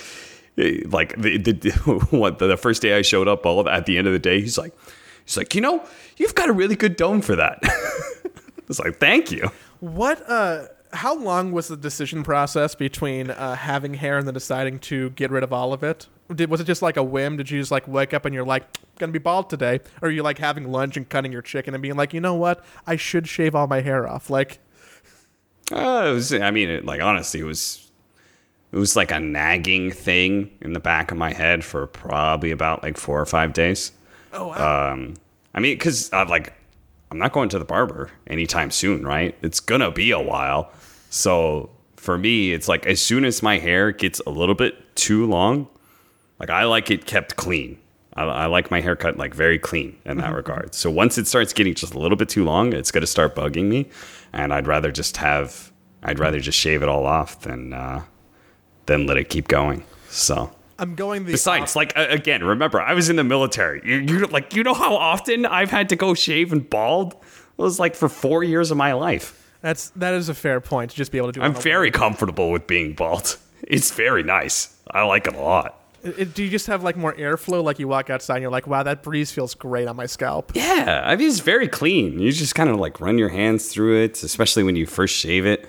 like the, the what the, first day I showed up, all at the end of the day, he's like, he's like, you know, you've got a really good dome for that. I was like, thank you. What uh how long was the decision process between uh, having hair and then deciding to get rid of all of it? Did was it just like a whim? Did you just like wake up and you're like gonna be bald today, or are you like having lunch and cutting your chicken and being like, you know what, I should shave all my hair off? Like, Uh, it was, I mean, it, like honestly, it was it was like a nagging thing in the back of my head for probably about like four or five days. oh, wow. Um, I mean, because I'm like, I'm not going to the barber anytime soon, right? It's gonna be a while. So for me, it's like as soon as my hair gets a little bit too long, like I like it kept clean. I, I like my haircut like very clean in that regard. So once it starts getting just a little bit too long, it's gonna start bugging me, and I'd rather just have, I'd rather just shave it all off than uh, than let it keep going. So. I'm going the Besides, like uh, again, remember I was in the military. You, you like you know how often I've had to go shave and bald. It was like for four years of my life. That's that is a fair point to just be able to do. I'm very comfortable with being bald. It's very nice. I like it a lot. It- do you just have like more airflow? Like you walk outside and you're like, wow, that breeze feels great on my scalp. Yeah, I mean it's very clean. You just kind of like run your hands through it, especially when you first shave it.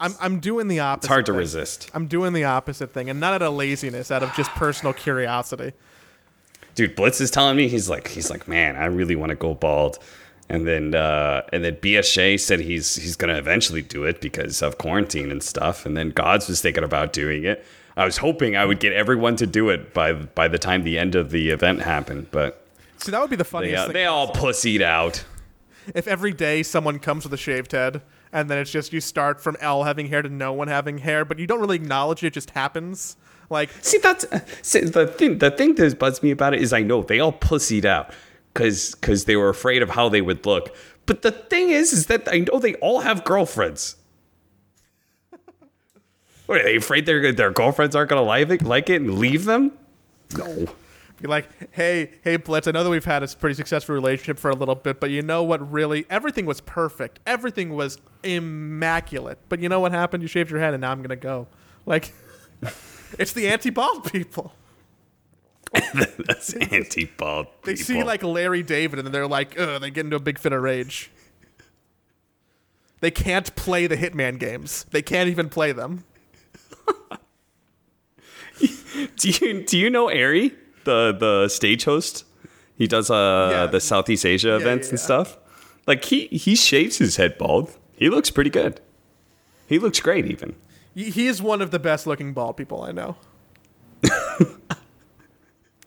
I'm I'm doing the opposite. It's hard to thing. resist. I'm doing the opposite thing, and not out of laziness, out of just personal curiosity. dude blitz is telling me he's like he's like man i really want to go bald and then uh and then bsj said he's he's gonna eventually do it because of quarantine and stuff and then gods was thinking about doing it i was hoping i would get everyone to do it by by the time the end of the event happened but See, that would be the They, funniest uh, thing. they all pussied out. if every day someone comes with a shaved head and then it's just you start from L having hair to no one having hair, but you don't really acknowledge it, it just happens. Like See, that's see, the thing. The thing that bugs me about it is I know they all pussied out because because they were afraid of how they would look. But the thing is, is that I know they all have girlfriends. What, are they afraid their their girlfriends aren't gonna like it, like it and leave them? No. be like, hey, hey Blitz, I know that we've had a pretty successful relationship for a little bit, but you know what really everything was perfect. Everything was immaculate. But you know what happened? You shaved your head and now I'm gonna go. Like it's the anti bald people. That's anti-bald. They see like Larry David and they're like, ugh, they get into a big fit of rage. They can't play the Hitman games. They can't even play them. Do you do you know Ari, the the stage host? He does uh Yeah. the Southeast Asia events yeah, and yeah. stuff. Like he he shaves his head bald. He looks pretty good. He looks great even. He is one of the best looking bald people I know.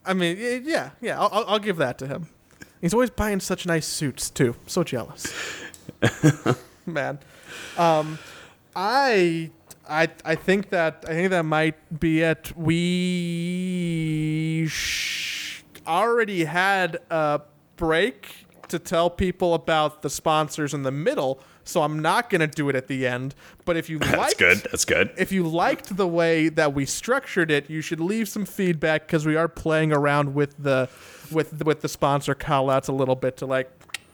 I mean, yeah, yeah, I'll, I'll- I'll give that to him. He's always buying such nice suits too. So jealous, man. Um, I, I, I think that I think that might be it. We sh- already had a break to tell people about the sponsors in the middle, so I'm not gonna do it at the end. But if you That's liked, good. That's good. if you liked the way that we structured it, you should leave some feedback because we are playing around with the with with the sponsor call outs a little bit to like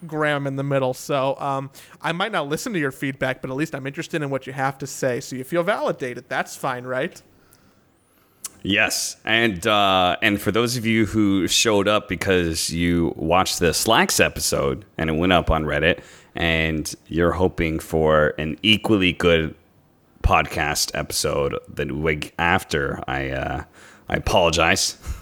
Graham in the middle. So um, I might not listen to your feedback, but at least I'm interested in what you have to say. So you feel validated. That's fine, right? Yes, and uh, and for those of you who showed up because you watched the Slacks episode and it went up on Reddit, and you're hoping for an equally good podcast episode the week after, I uh, I apologize.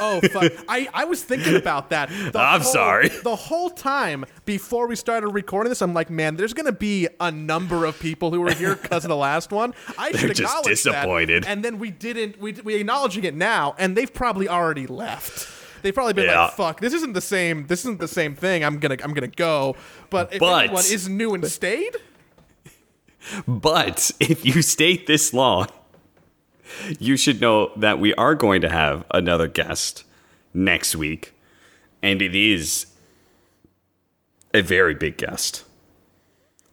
Oh, fuck. I, I was thinking about that. The I'm whole- sorry. The whole time before we started recording this, I'm like, man, there's going to be a number of people who were here because of the last one. I should just disappointed. That. And then we didn't. We we acknowledging it now, and they've probably already left. They've probably been Yeah. like, "Fuck, this isn't the same. This isn't the same thing. I'm gonna I'm gonna go." But if But- anyone is new and stayed, But if you stayed this long, you should know that we are going to have another guest next week, and it is a very big guest.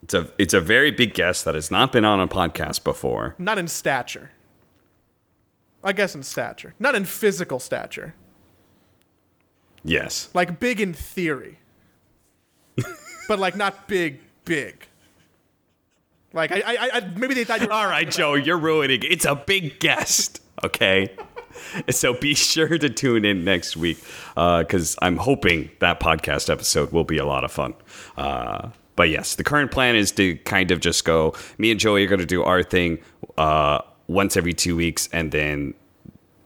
It's a it's a very big guest that has not been on a podcast before. not in stature. I guess in stature, not in physical stature. Yes. like big in theory, but like not big, big. Like I, I, I maybe they thought you were All right, Joe, you're ruining. it. It's a big guest. Okay. So be sure to tune in next week because I'm hoping that podcast episode will be a lot of fun. Uh, but yes, the current plan is to kind of just go. Me and Joey are going to do our thing uh, once every two weeks, and then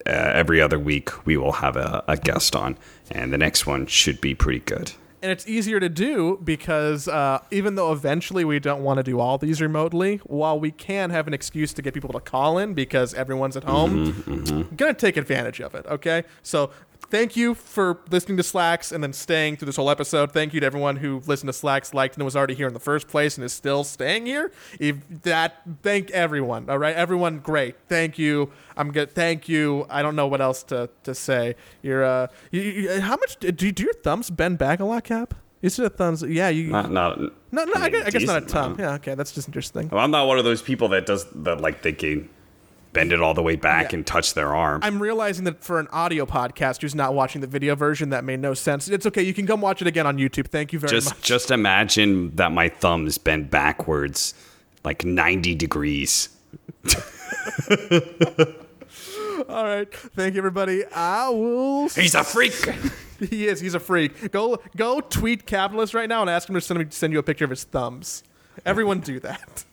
uh, every other week we will have a, a guest on, and the next one should be pretty good. And it's easier to do because uh, even though eventually we don't want to do all these remotely, while we can have an excuse to get people to call in because everyone's at home, I'm gonna take advantage of it. Okay, so. Thank you for listening to Slacks and then staying through this whole episode. Thank you to everyone who listened to Slacks, liked, and was already here in the first place and is still staying here. If that, thank everyone. All right, everyone, great. Thank you. I'm good. Thank you. I don't know what else to, to say. You're uh, you, you, how much do, do your thumbs bend back a lot, Cap? Is it a thumbs? Yeah, you. Not, not, no, no, I, mean, guess, I guess not a thumb. amount. Yeah, okay, that's just interesting. I'm not one of those people that does that like can bend it all the way back Yeah. and touch their arm. I'm realizing that for an audio podcast who's not watching the video version, that made no sense. It's okay. You can come watch it again on YouTube. Thank you very just much. just imagine that my thumbs bend backwards like 90 degrees All right. Thank you, everybody. I will. he's a freak He is. He's a freak. Go go tweet capitalist right now and ask him to send me send you a picture of his thumbs. Everyone do that.